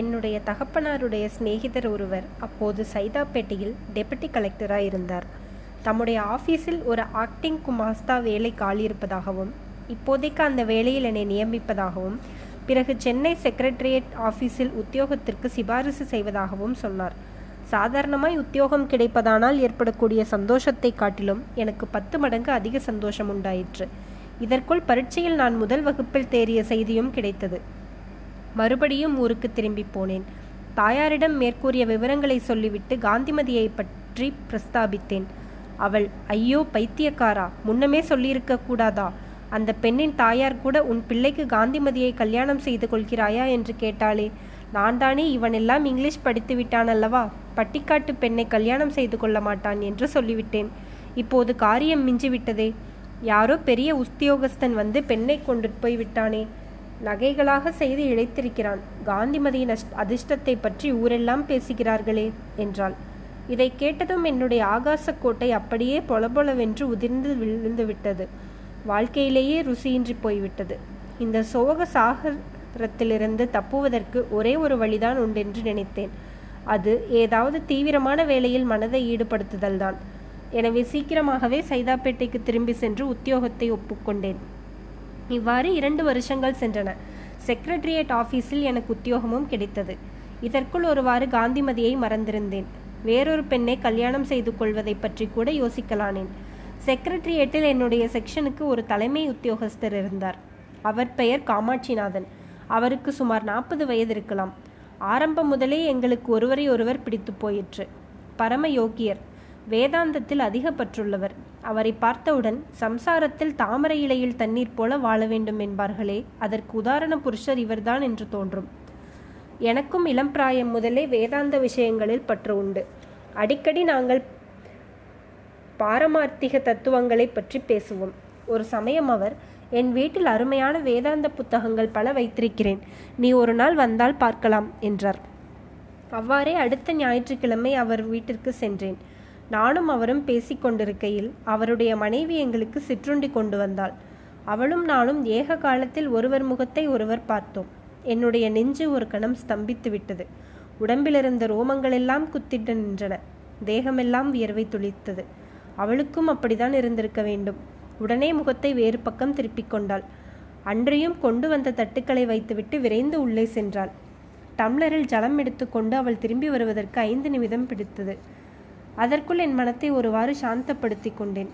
என்னுடைய தகப்பனாருடைய சிநேகிதர் ஒருவர் அப்போது சைதாப்பேட்டையில் டெபுட்டி கலெக்டராக இருந்தார். தம்முடைய ஆஃபீஸில் ஒரு ஆக்டிங் குமாஸ்தா வேலை காலியிருப்பதாகவும் இப்போதைக்கு அந்த வேலையில் என்னை நியமிப்பதாகவும் பிறகு சென்னை செக்ரட்டரியேட் ஆஃபீஸில் உத்தியோகத்திற்கு சிபாரிசு செய்வதாகவும் சொன்னார். சாதாரணமாய் உத்தியோகம் கிடைப்பதானால் ஏற்படக்கூடிய சந்தோஷத்தை காட்டிலும் எனக்கு பத்து மடங்கு அதிக சந்தோஷம் உண்டாயிற்று. இதற்குள் பரீட்சையில் நான் முதல் வகுப்பில் தேறிய செய்தியும் கிடைத்தது. மறுபடியும் ஊருக்கு திரும்பி போனேன். தாயாரிடம் மேற்கூறிய விவரங்களை சொல்லிவிட்டு காந்திமதியை பற்றி பிரஸ்தாபித்தேன். அவள் ஐயோ பைத்தியக்காரா முன்னமே சொல்லியிருக்க கூடாதா? அந்த பெண்ணின் தாயார் கூட உன் பிள்ளைக்கு காந்திமதியை கல்யாணம் செய்து கொள்கிறாயா? என்று கேட்டாளே. நான் தானே இவனெல்லாம் இங்கிலீஷ் படித்து விட்டான் அல்லவா? பட்டிக்காட்டு பெண்ணை கல்யாணம் செய்து கொள்ள மாட்டான் என்று சொல்லிவிட்டேன். இப்போது காரியம் மிஞ்சிவிட்டதே. யாரோ பெரிய உத்தியோகஸ்தன் வந்து பெண்ணை கொண்டு போய் விட்டானே? நகைகளாக செய்து இழைத்திருக்கிறான். காந்திமதியின் அதிர்ஷ்டத்தை பற்றி ஊரெல்லாம் பேசுகிறார்களே என்றாள். இதை கேட்டதும் என்னுடைய ஆகாச கோட்டை அப்படியே பொலபொலவென்று உதிர்ந்து விழுந்து விட்டது வாழ்க்கையிலேயே ருசியின்றி போய்விட்டது. இந்த சோக சாகரத்திலிருந்து தப்புவதற்கு ஒரே ஒரு வழிதான் உண்டென்று நினைத்தேன். அது ஏதாவது தீவிரமான வேலையில் மனதை ஈடுபடுத்துதல்தான். எனவே சீக்கிரமாகவே சைதாப்பேட்டைக்கு திரும்பி சென்று உத்தியோகத்தை ஒப்புக்கொண்டேன். இவ்வாறு இரண்டு வருஷங்கள் சென்றன. செக்ரட்டரியேட் ஆஃபீஸில் எனக்கு உத்தியோகமும் கிடைத்தது. இதற்குள் ஒருவாறு காந்திமதியை மறந்திருந்தேன். வேறொரு பெண்ணை கல்யாணம் செய்து கொள்வதை பற்றி கூட யோசிக்கலானேன். செக்ரட்டரியேட்டில் என்னுடைய செக்ஷனுக்கு ஒரு தலைமை உத்தியோகஸ்தர் இருந்தார். அவர் பெயர் காமாட்சிநாதன். அவருக்கு சுமார் நாற்பது வயது இருக்கலாம். ஆரம்பம் முதலே எங்களுக்கு ஒருவரை ஒருவர் பிடித்து போயிற்று. பரம யோகியர் வேதாந்தத்தில் அதிக பற்றுள்ளவர் அவரை பார்த்தவுடன் சம்சாரத்தில் தாமரை இலையில் தண்ணீர் போல வாழ வேண்டும் என்பார்களே அதற்கு உதாரண புருஷர் இவர்தான் என்று தோன்றும். எனக்கும் இளம் பிராயம் முதலே வேதாந்த விஷயங்களில் பற்று உண்டு. அடிக்கடி நாங்கள் பாரமார்த்திக தத்துவங்களை பற்றி பேசுவோம். ஒரு சமயம் அவர் என் வீட்டில் அருமையான வேதாந்த புத்தகங்கள் பல வைத்திருக்கிறேன். நீ ஒரு நாள் வந்தால் பார்க்கலாம் என்றார். அவ்வாறே அடுத்த ஞாயிற்றுக்கிழமை அவர் வீட்டிற்கு சென்றேன். நானும் அவரும் பேசிக்கொண்டிருக்கையில் அவருடைய மனைவி எங்களுக்கு சிற்றுண்டி கொண்டு வந்தாள். அவளும் நானும் ஏக காலத்தில் ஒருவர் முகத்தை ஒருவர் பார்த்தோம். என்னுடைய நெஞ்சு ஒரு கணம் ஸ்தம்பித்து விட்டது. உடம்பிலிருந்த ரோமங்களெல்லாம் குத்திட்டு நின்றன. தேகமெல்லாம் வியர்வை துளித்தது. அவளுக்கும் அப்படிதான் இருந்திருக்க வேண்டும். உடனே முகத்தை வேறு பக்கம் திருப்பிக் கொண்டாள். அன்றையும் கொண்டு வந்த தட்டுக்களை வைத்துவிட்டு விரைந்து உள்ளே சென்றாள். டம்ளரில் ஜலம் எடுத்துக்கொண்டு அவள் திரும்பி வருவதற்கு ஐந்து நிமிடம் பிடித்தது. அதற்குள் என் மனத்தை ஒருவாறு சாந்தப்படுத்தி கொண்டேன்.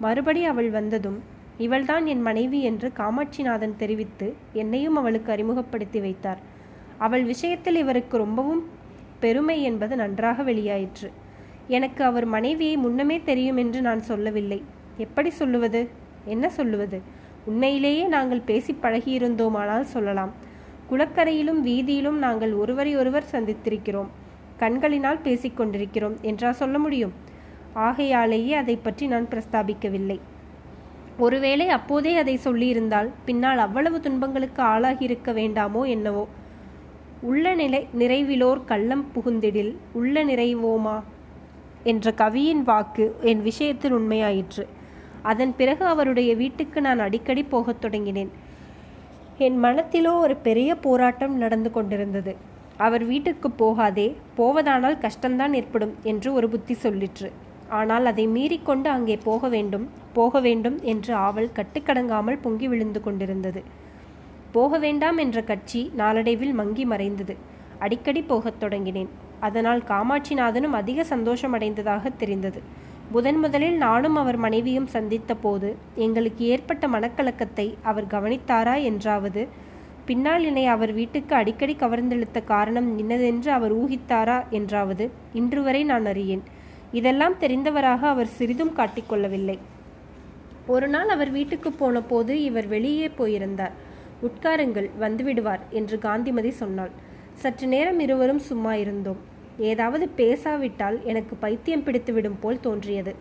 மறுபடி அவள் வந்ததும் இவள்தான் என் மனைவி என்று காமாட்சிநாதன் தெரிவித்து என்னையும் அவளுக்கு அறிமுகப்படுத்தி வைத்தார். அவள் விஷயத்தில் இவருக்கு ரொம்பவும் பெருமை என்பது நன்றாக வெளியாயிற்று. எனக்கு அவர் மனைவியை முன்னமே தெரியும் என்று நான் சொல்லவில்லை. எப்படி சொல்லுவது? என்ன சொல்லுவது? உண்மையிலேயே நாங்கள் பேசி பழகியிருந்தோமானால் சொல்லலாம். குளக்கரையிலும் வீதியிலும் நாங்கள் ஒருவரையொருவர் சந்தித்திருக்கிறோம். கண்களினால் பேசிக்கொண்டிருக்கிறோம். என்றா சொல்ல முடியும். ஆகையாலேயே அதை பற்றி நான் பிரஸ்தாபிக்கவில்லை. ஒருவேளை அப்போதே அதை சொல்லியிருந்தால் பின்னால் அவ்வளவு துன்பங்களுக்கு ஆளாகியிருக்க வேண்டாமோ என்னவோ? உள்ள நிலை நிறைவிலோர் கள்ளம் புகுந்திடில் உள்ள நிறைவோமா? என்ற கவியின் வாக்கு என் விஷயத்தில் உண்மையாயிற்று. அதன் பிறகு அவருடைய வீட்டுக்கு நான் அடிக்கடி போகத் தொடங்கினேன். என் மனத்திலோ ஒரு பெரிய போராட்டம் நடந்து கொண்டிருந்தது. அவர் வீட்டுக்கு போகாதே போவதானால் கஷ்டம்தான் ஏற்படும் என்று ஒரு புத்தி சொல்லிற்று. ஆனால் அதை மீறிக்கொண்டு அங்கே போக வேண்டும் போக வேண்டும் என்று ஆவல் கட்டுக்கடங்காமல் பொங்கி விழுந்து கொண்டிருந்தது. போக வேண்டாம் என்ற கட்சி நாளடைவில் மங்கி மறைந்தது. அடிக்கடி போகத் தொடங்கினேன். அதனால் காமாட்சிநாதனும் அதிக சந்தோஷமடைந்ததாக தெரிந்தது. முதன் முதலில் நானும் அவர் மனைவியும் சந்தித்த போது எங்களுக்கு ஏற்பட்ட மனக்கலக்கத்தை அவர் கவனித்தாரா என்றாவது பின்னால் என்னை அவர் வீட்டுக்கு அடிக்கடி கவர்ந்தெழுத்த காரணம் இன்னதென்று அவர் ஊகித்தாரா என்றாவது இன்று வரை நான் அறியேன். இதெல்லாம் தெரிந்தவராக அவர் சிறிதும் காட்டிக்கொள்ளவில்லை. ஒரு நாள் அவர் வீட்டுக்கு போன போது இவர் வெளியே போயிருந்தார். உட்காருங்கள் வந்துவிடுவார் என்று காந்திமதி சொன்னாள். சற்று நேரம் இருவரும் சும்மா இருந்தோம். ஏதாவது பேசாவிட்டால் எனக்கு பைத்தியம் பிடித்துவிடும் போல் தோன்றியது.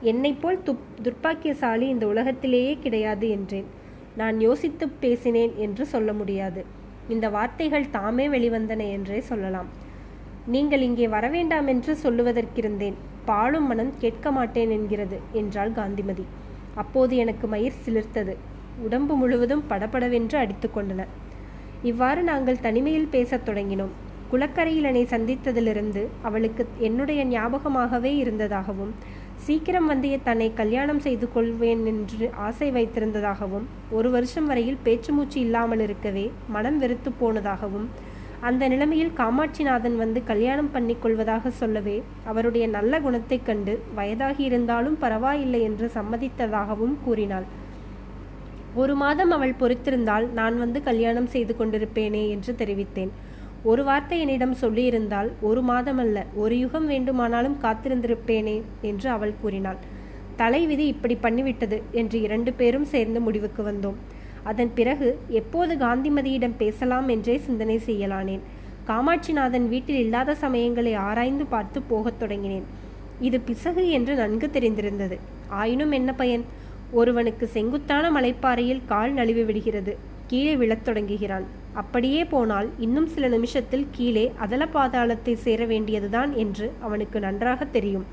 என்னைப் போல் துப் துர்ப்பாக்கியசாலி இந்த உலகத்திலேயே கிடையாது என்றேன். நான் யோசித்து பேசினேன் என்று சொல்ல முடியாது. இந்த வார்த்தைகள் தாமே வெளிவந்தன என்றே சொல்லலாம். நீங்கள் இங்கே வரவேண்டாம் என்று சொல்லுவதற்கிருந்தேன். பாழும் மனம் கேட்க மாட்டேன் என்கிறது என்றாள் காந்திமதி. அப்போது எனக்கு மயிர் சிலிர்த்தது. உடம்பு முழுவதும் படபடவென்று அடித்துக்கொண்டன இவ்வாறு நாங்கள் தனிமையில் பேசத் தொடங்கினோம். குளக்கரையில் என்னை சந்தித்ததிலிருந்து அவளுக்கு என்னுடைய ஞாபகமாகவே இருந்ததாகவும் சீக்கிரம் வந்து தன்னை கல்யாணம் செய்து கொள்வேன் என்று ஆசை வைத்திருந்ததாகவும் ஒரு வருஷம் வரையில் பேச்சு மூச்சு இல்லாமல் இருக்கவே மனம் வெறுத்து போனதாகவும் அந்த நிலைமையில் காமாட்சிநாதன் வந்து கல்யாணம் பண்ணி கொள்வதாக சொல்லவே அவருடைய நல்ல குணத்தைக் கண்டு வயதாகி இருந்தாலும் பரவாயில்லை என்று சம்மதித்ததாகவும் கூறினாள். ஒரு மாதம் அவள் பொறுத்திருந்தால் நான் வந்து கல்யாணம் செய்து கொண்டிருப்பேனே என்று தெரிவித்தேன். ஒரு வார்த்தை என்னிடம் சொல்லியிருந்தால் ஒரு மாதம் அல்ல ஒரு யுகம் வேண்டுமானாலும் காத்திருந்திருப்பேனே என்று அவள் கூறினாள். தலைவிதி இப்படி பண்ணிவிட்டது என்று இரண்டு பேரும் சேர்ந்து முடிவுக்கு வந்தோம். அதன் பிறகு எப்போது காந்திமதியிடம் பேசலாம் என்றே சிந்தனை செய்யலானேன். காமாட்சிநாதன் வீட்டில் இல்லாத சமயங்களை ஆராய்ந்து பார்த்து போகத் தொடங்கினேன். இது பிசகு என்று நன்கு தெரிந்திருந்தது. ஆயினும் என்ன பயன்? ஒருவனுக்கு செங்குத்தான மலைப்பாறையில் கால் நழுவி விடுகிறது. கீழே விழத் தொடங்குகிறான். அப்படியே போனால் இன்னும் சில நிமிஷத்தில் கீழே அதல பாதாளத்தை சேர வேண்டியதுதான் என்று அவனுக்கு நன்றாக தெரியும்.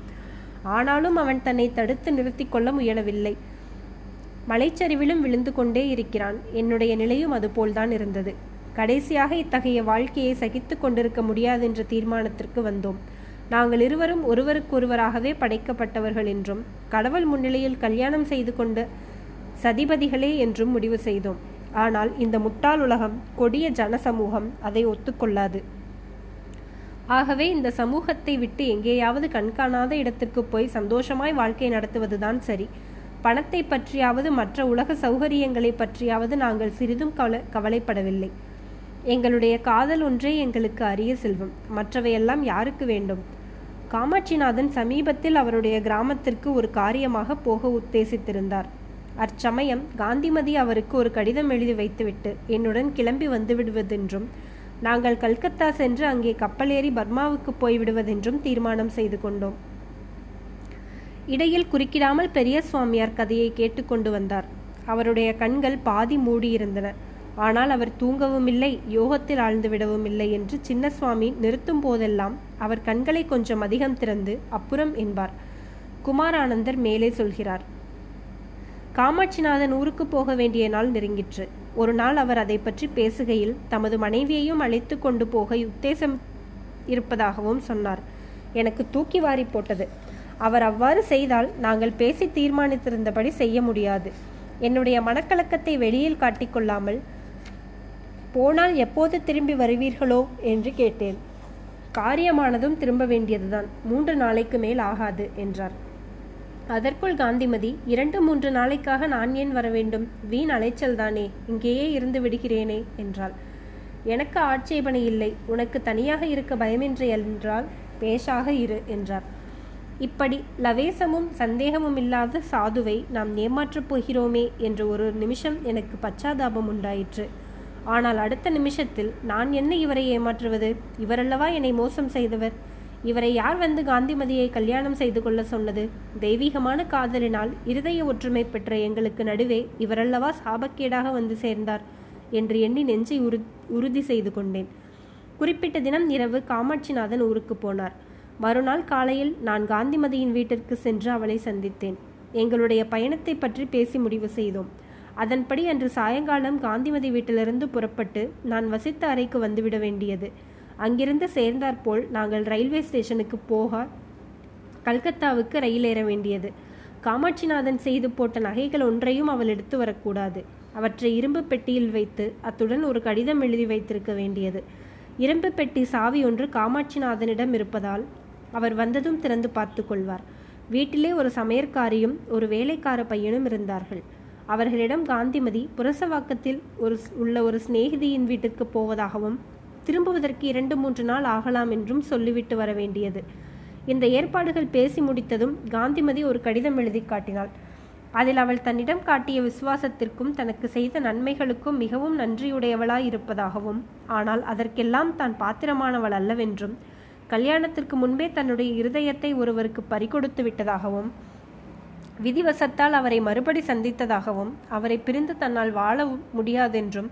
ஆனாலும் அவன் தன்னை தடுத்து நிறுத்தி கொள்ள முயலவில்லை. மலைச்சரிவிலும் விழுந்து கொண்டே இருக்கிறான். என்னுடைய நிலையும் அதுபோல்தான் இருந்தது. கடைசியாக இத்தகைய வாழ்க்கையை சகித்து கொண்டிருக்க முடியாதென்ற தீர்மானத்திற்கு வந்தோம். நாங்கள் இருவரும் ஒருவருக்கொருவராகவே படைக்கப்பட்டவர்கள் என்றும் கடவுள் முன்னிலையில் கல்யாணம் செய்து கொண்ட சதிபதிகளே என்றும் முடிவு செய்தோம். ஆனால் இந்த முட்டாள் உலகம் கொடிய ஜனசமூகம் அதை ஒத்துக்கொள்ளாது. ஆகவே இந்த சமூகத்தை விட்டு எங்கேயாவது கண்காணாத இடத்திற்கு போய் சந்தோஷமாய் வாழ்க்கை நடத்துவதுதான் சரி. பணத்தை பற்றியாவது மற்ற உலக சௌகரியங்களை பற்றியாவது நாங்கள் சிறிதும் கவலை கவலைப்படவில்லை. எங்களுடைய காதல் ஒன்றே எங்களுக்கு அரிய செல்வம். மற்றவையெல்லாம் யாருக்கு வேண்டும்? காமாட்சிநாதன் சமீபத்தில் அவருடைய கிராமத்திற்கு ஒரு காரியமாக போக உத்தேசித்திருந்தார். அச்சமயம் காந்திமதி அவருக்கு ஒரு கடிதம் எழுதி வைத்துவிட்டு என்னுடன் கிளம்பி வந்து விடுவதென்றும் நாங்கள் கல்கத்தா சென்று அங்கே கப்பலேறி பர்மாவுக்கு போய்விடுவதென்றும் தீர்மானம் செய்து கொண்டோம். இடையில் குறுக்கிடாமல் பெரிய சுவாமியார் கதையை கேட்டுக்கொண்டு வந்தார். அவருடைய கண்கள் பாதி மூடியிருந்தன. ஆனால் அவர் தூங்கவும் இல்லை யோகத்தில் ஆழ்ந்து விடவும் இல்லை என்று சின்ன சுவாமி நிறுத்தும் போதெல்லாம் அவர் கண்களை கொஞ்சம் அதிகம் திறந்து அப்புறம் என்பார். குமாரானந்தர் மேலே சொல்கிறார் காமாட்சிநாதன் ஊருக்கு போக வேண்டிய நாள் நெருங்கிற்று. ஒரு நாள் அவர் அதை பற்றி பேசுகையில் தமது மனைவியையும் அழைத்து கொண்டு போக உத்தேசம் இருப்பதாகவும் சொன்னார். எனக்கு தூக்கி வாரி போட்டது. அவர் அவ்வாறு செய்தால் நாங்கள் பேசி தீர்மானித்திருந்தபடி செய்ய முடியாது. என்னுடைய மனக்கலக்கத்தை வெளியில் காட்டிக்கொள்ளாமல் போனால் எப்போது திரும்பி வருவீர்களோ என்று கேட்டேன். காரியமானதும் திரும்ப வேண்டியதுதான். மூன்று நாளைக்கு மேல் ஆகாது என்றார். அதற்குள் காந்திமதி இரண்டு மூன்று நாளைக்காக நான் ஏன் வர வேண்டும்? வீண் அலைச்சல் தானே இங்கேயே இருந்து விடுகிறேனே என்றாள். எனக்கு ஆட்சேபனை இல்லை உனக்கு தனியாக இருக்க பயமின்றி என்றால் பேஷாக இரு என்றார். இப்படி லவேசமும் சந்தேகமும் இல்லாத சாதுவை நாம் ஏமாற்றப் போகிறோமே என்ற ஒரு நிமிஷம் எனக்கு பச்சாதாபம் உண்டாயிற்று. ஆனால் அடுத்த நிமிஷத்தில் நான் என்ன இவரை ஏமாற்றுவது? இவரல்லவா என்னை மோசம் செய்தவர்? இவரை யார் வந்து காந்திமதியை கல்யாணம் செய்து கொள்ள சொன்னது? தெய்வீகமான காதலினால் இருதய ஒற்றுமை பெற்ற எங்களுக்கு நடுவே இவரல்லவா சாபக்கேடாக வந்து சேர்ந்தார் என்று எண்ணி நெஞ்சை உறு உறுதி செய்து கொண்டேன். குறிப்பிட்ட தினம் இரவு காமாட்சிநாதன் ஊருக்கு போனார். மறுநாள் காலையில் நான் காந்திமதியின் வீட்டிற்கு சென்று அவளை சந்தித்தேன். எங்களுடைய பயணத்தை பற்றி பேசி முடிவு செய்தோம். அதன்படி அன்று சாயங்காலம் காந்திமதி வீட்டிலிருந்து புறப்பட்டு நான் வசித்த அறைக்கு வந்துவிட வேண்டியது. அங்கிருந்து சேர்ந்தாற்போல் நாங்கள் ரயில்வே ஸ்டேஷனுக்கு போக கல்கத்தாவுக்கு ரயில் ஏற வேண்டியது. காமாட்சிநாதன் செய்து போட்ட நகைகள் ஒன்றையும் அவள் எடுத்து வரக்கூடாது. அவற்றை இரும்பு பெட்டியில் வைத்து அத்துடன் ஒரு கடிதம் எழுதி வைத்திருக்க வேண்டியது. இரும்பு பெட்டி சாவி ஒன்று காமாட்சிநாதனிடம் இருப்பதால் அவர் வந்ததும் திறந்து பார்த்து கொள்வார். வீட்டிலே ஒரு சமையற்காரியும் ஒரு வேலைக்கார பையனும் இருந்தார்கள். அவர்களிடம் காந்திமதி புரசவாக்கத்தில் ஒரு உள்ள ஒரு சிநேகிதியின் வீட்டுக்கு போவதாகவும் திரும்புவதற்கு இரண்டு மூன்று நாள் ஆகலாம் என்றும் சொல்லிவிட்டு வர வேண்டியது. இந்த ஏற்பாடுகள் பேசி முடித்ததும் காந்திமதி ஒரு கடிதம் எழுதி காட்டினாள். அதில் அவள் தன்னிடம் காட்டிய விசுவாசத்திற்கும் தனக்கு செய்த நன்மைகளுக்கும் மிகவும் நன்றியுடையவளாய் இருப்பதாகவும் ஆனால் அதற்கெல்லாம் தான் பாத்திரமானவள் அல்லவென்றும் கல்யாணத்திற்கு முன்பே தன்னுடைய இருதயத்தை ஒருவருக்கு பறிகொடுத்து விட்டதாகவும் விதிவசத்தால் அவரை மறுபடி சந்தித்ததாகவும் அவரை பிரிந்து தன்னால் வாழ முடியாதென்றும்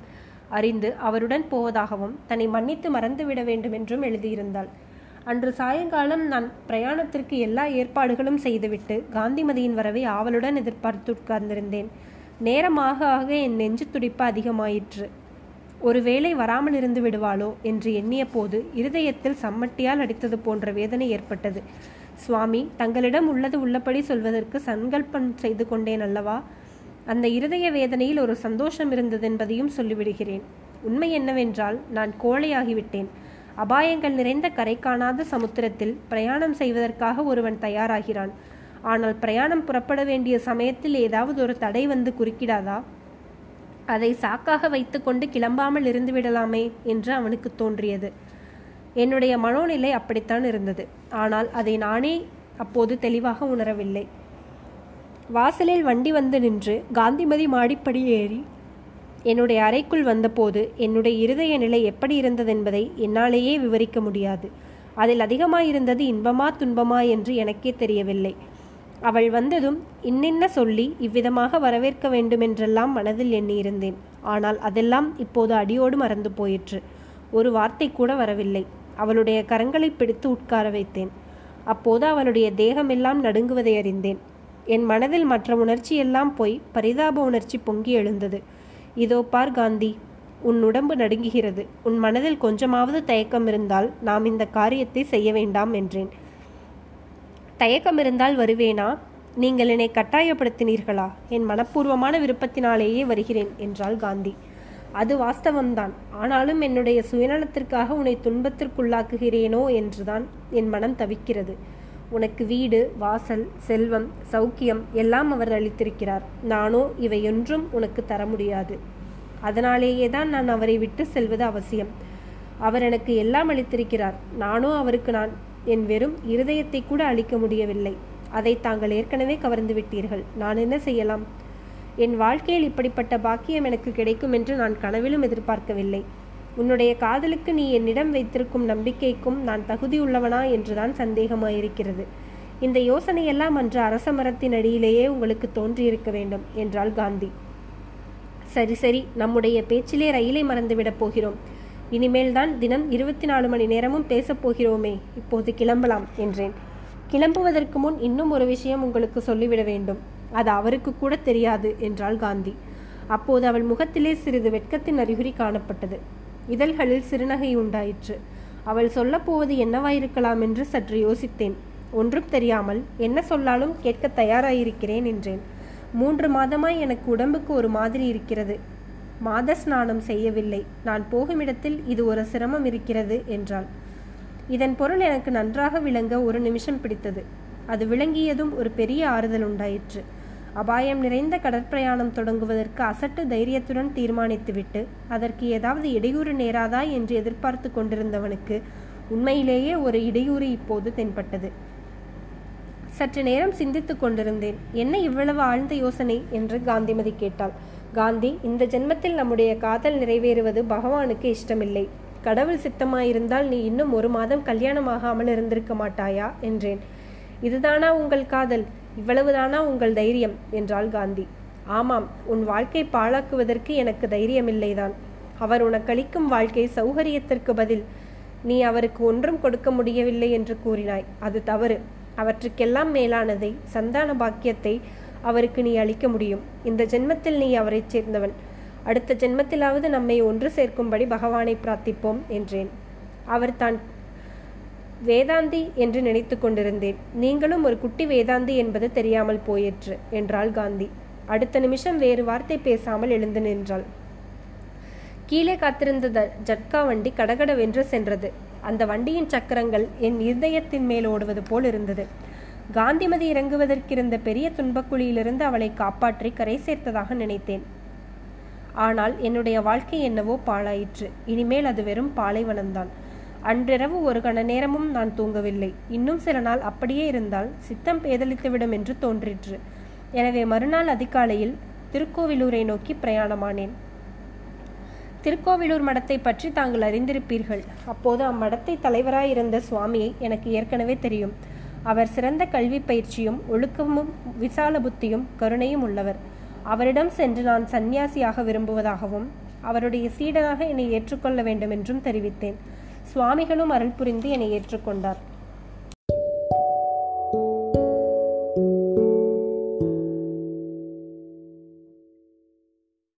அறிந்து அவருடன் போவதாகவும் தன்னை மன்னித்து மறந்துவிட வேண்டும் என்றும் எழுதியிருந்தாள். அன்று சாயங்காலம் நான் பிரயாணத்திற்கு எல்லா ஏற்பாடுகளும் செய்துவிட்டு காந்திமதியின் வரவை ஆவலுடன் எதிர்பார்த்து உட்கார்ந்திருந்தேன். நேரமாக ஆக என் நெஞ்சு துடிப்பு அதிகமாயிற்று. ஒருவேளை வராமல் இருந்து விடுவாளோ என்று எண்ணிய போது இருதயத்தில் சம்மட்டியால் அடித்தது போன்ற வேதனை ஏற்பட்டது. சுவாமி தங்களிடம் உள்ளது உள்ளபடி சொல்வதற்கு சங்கல்பம் செய்து கொண்டேன் அல்லவா? அந்த இருதய வேதனையில் ஒரு சந்தோஷம் இருந்தது என்பதையும் சொல்லிவிடுகிறேன். உண்மை என்னவென்றால் நான் கோழையாகிவிட்டேன். அபாயங்கள் நிறைந்த கரை காணாத சமுத்திரத்தில் பிரயாணம் செய்வதற்காக ஒருவன் தயாராகிறான். ஆனால் பிரயாணம் புறப்பட வேண்டிய சமயத்தில் ஏதாவது ஒரு தடை வந்து குறுக்கிடாதா? அதை சாக்காக வைத்துக்கொண்டு கிளம்பாமல் இருந்து விடலாமே என்று அவனுக்கு தோன்றியது. என்னுடைய மனோநிலை அப்படித்தான் இருந்தது. ஆனால் அதை நானே அப்போது தெளிவாக உணரவில்லை. வாசலில் வண்டி வந்து நின்று காந்திமதி மாடிப்படி ஏறி என்னுடைய அறைக்குள் வந்தபோது என்னுடைய இருதய நிலை எப்படி இருந்ததென்பதை என்னாலேயே விவரிக்க முடியாது. அதில் அதிகமாயிருந்தது இன்பமா துன்பமா என்று எனக்கே தெரியவில்லை. அவள் வந்ததும் இன்னின்ன சொல்லி இவ்விதமாக வரவேற்க வேண்டுமென்றெல்லாம் மனதில் எண்ணியிருந்தேன். ஆனால் அதெல்லாம் இப்போது அடியோடு மறந்து போயிற்று. ஒரு வார்த்தை கூட வரவில்லை. அவளுடைய கரங்களை பிடித்து உட்கார வைத்தேன். அப்போது அவளுடைய தேகமெல்லாம் நடுங்குவதை அறிந்தேன். என் மனதில் மற்ற உணர்ச்சியெல்லாம் போய் பரிதாப உணர்ச்சி பொங்கி எழுந்தது. இதோ பார் காந்தி உன் உடம்பு நடுங்குகிறது. உன் மனதில் கொஞ்சமாவது தயக்கம் இருந்தால் நாம் இந்த காரியத்தை செய்ய வேண்டாம் என்றேன். தயக்கம் இருந்தால் வருவேனா? நீங்கள் என்னை கட்டாயப்படுத்தினீர்களா? என் மனப்பூர்வமான விருப்பத்தினாலேயே வருகிறேன் என்றாள் காந்தி. அது வாஸ்தவம்தான். ஆனாலும் என்னுடைய சுயநலத்திற்காக உன்னை துன்பத்திற்குள்ளாக்குகிறேனோ என்றுதான் என் மனம் தவிக்கிறது. உனக்கு வீடு வாசல் செல்வம் சௌக்கியம் எல்லாம் அவர் அளித்திருக்கிறார். நானோ இவையொன்றும் உனக்கு தர முடியாது. அதனாலேயே தான் நான் அவரை விட்டு செல்வது அவசியம். அவர் எனக்கு எல்லாம் அளித்திருக்கிறார். நானோ அவருக்கு நான் என் வெறும் இருதயத்தை கூட அளிக்க முடியவில்லை. அதை தாங்கள் ஏற்கனவே கவர்ந்து விட்டீர்கள். நான் என்ன செய்யலாம்? என் வாழ்க்கையில் இப்படிப்பட்ட பாக்கியம் எனக்கு கிடைக்கும் என்று நான் கனவிலும் எதிர்பார்க்கவில்லை. உன்னுடைய காதலுக்கு நீ என்னிடம் வைத்திருக்கும் நம்பிக்கைக்கும் நான் தகுதியுள்ளவனா என்றுதான் சந்தேகமாயிருக்கிறது. இந்த யோசனையெல்லாம் அன்று அரச மரத்தின் அடியிலேயே உங்களுக்கு தோன்றியிருக்க வேண்டும் என்றாள் காந்தி. சரி சரி நம்முடைய பேச்சிலே ரயிலை மறந்துவிடப் போகிறோம். இனிமேல் தான் தினம் இருபத்தி நாலு மணி நேரமும் பேசப் போகிறோமே இப்போது கிளம்பலாம் என்றேன். கிளம்புவதற்கு முன் இன்னும் ஒரு விஷயம் உங்களுக்கு சொல்லிவிட வேண்டும். அது அவருக்கு கூட தெரியாது என்றாள் காந்தி. அப்போது அவள் முகத்திலே சிறிது வெட்கத்தின் அறிகுறி காணப்பட்டது. இதழ்களில் சிறுநகை உண்டாயிற்று. அவள் சொல்லப்போவது என்னவாயிருக்கலாம் என்று சற்று யோசித்தேன். ஒன்றும் தெரியாமல் என்ன சொல்லாலும் கேட்க தயாராயிருக்கிறேன் என்றேன். மூன்று மாதமாய் எனக்கு உடம்புக்கு ஒரு மாதிரி இருக்கிறது. மாத ஸ்நானம் செய்யவில்லை. நான் போகும் இடத்தில் இது ஒரு சிரமம் இருக்கிறது என்றாள். இதன் பொருள் எனக்கு நன்றாக விளங்க ஒரு நிமிஷம் பிடித்தது. அது விளங்கியதும் ஒரு பெரிய ஆறுதல் உண்டாயிற்று. அபாயம் நிறைந்த கடற்பிரயாணம் தொடங்குவதற்கு அசட்டு தைரியத்துடன் தீர்மானித்துவிட்டு அதற்கு ஏதாவது இடையூறு நேராதா என்று எதிர்பார்த்து கொண்டிருந்தவனுக்கு உண்மையிலேயே ஒரு இடையூறு இப்போது தென்பட்டது. சற்று நேரம் சிந்தித்துக் கொண்டிருந்தேன். என்ன இவ்வளவு ஆழ்ந்த யோசனை? என்று காந்திமதி கேட்டாள். காந்தி இந்த ஜென்மத்தில் நம்முடைய காதல் நிறைவேறுவது பகவானுக்கு இஷ்டமில்லை. கடவுள் சித்தமாயிருந்தால் நீ இன்னும் ஒரு மாதம் கல்யாணமாகாமல் இருந்திருக்க மாட்டாயா? என்றேன். இதுதானா உங்கள் காதல்? இவ்வளவுதானா உங்கள் தைரியம்? என்றாள் காந்தி. ஆமாம் உன் வாழ்க்கை பாழாக்குவதற்கு எனக்கு தைரியமில்லைதான் அவர் உனக்களிக்கும் வாழ்க்கை சௌகரியத்திற்கு பதில் நீ அவருக்கு ஒன்றும் கொடுக்க முடியவில்லை என்று கூறினாய். அது தவறு. அவற்றுக்கெல்லாம் மேலானதை சந்தான பாக்கியத்தை அவருக்கு நீ அளிக்க முடியும். இந்த ஜென்மத்தில் நீ அவரைச் சேர்ந்தவன். அடுத்த ஜென்மத்திலாவது நம்மை ஒன்று சேர்க்கும்படி பகவானை பிரார்த்திப்போம் என்றேன். அவர் தான் வேதாந்தி என்று நினைத்து கொண்டிருந்தேன். நீங்களும் ஒரு குட்டி வேதாந்தி என்பது தெரியாமல் போயிற்று என்றாள் காந்தி. அடுத்த நிமிஷம் வேறு வார்த்தை பேசாமல் எழுந்து நின்றாள். கீழே காத்திருந்த ஜட்கா வண்டி கடகடவென்று சென்றது. அந்த வண்டியின் சக்கரங்கள் என் இருதயத்தின் மேல் ஓடுவது போல் இருந்தது. காந்திமதி இறங்குவதற்கிருந்த பெரிய துன்பக்குழியிலிருந்து அவளை காப்பாற்றி கரை சேர்த்ததாக நினைத்தேன். ஆனால் என்னுடைய வாழ்க்கை என்னவோ பாழாயிற்று. இனிமேல் அது வெறும் பாலைவனம்தான் அன்றிரவு ஒரு கண நேரமும் நான் தூங்கவில்லை. இன்னும் சில நாள் அப்படியே இருந்தால் சித்தம் பேதலித்துவிடும் என்று தோன்றிற்று. எனவே மறுநாள் அதிகாலையில் திருக்கோவிலூரை நோக்கி பிரயாணமானேன். திருக்கோவிலூர் மடத்தை பற்றி தாங்கள் அறிந்திருப்பீர்கள். அப்போது அம்மடத்தை தலைவராயிருந்த சுவாமியை எனக்கு ஏற்கனவே தெரியும். அவர் சிறந்த கல்வி பயிற்சியும் ஒழுக்கமும் விசால புத்தியும் கருணையும் உள்ளவர். அவரிடம் சென்று நான் சந்நியாசியாக விரும்புவதாகவும் அவருடைய சீடனாக என்னை ஏற்றுக்கொள்ள வேண்டும் என்றும் தெரிவித்தேன். சுவாமிகளும் அருள் புரிந்து என்னை ஏற்றுக்கொண்டார்.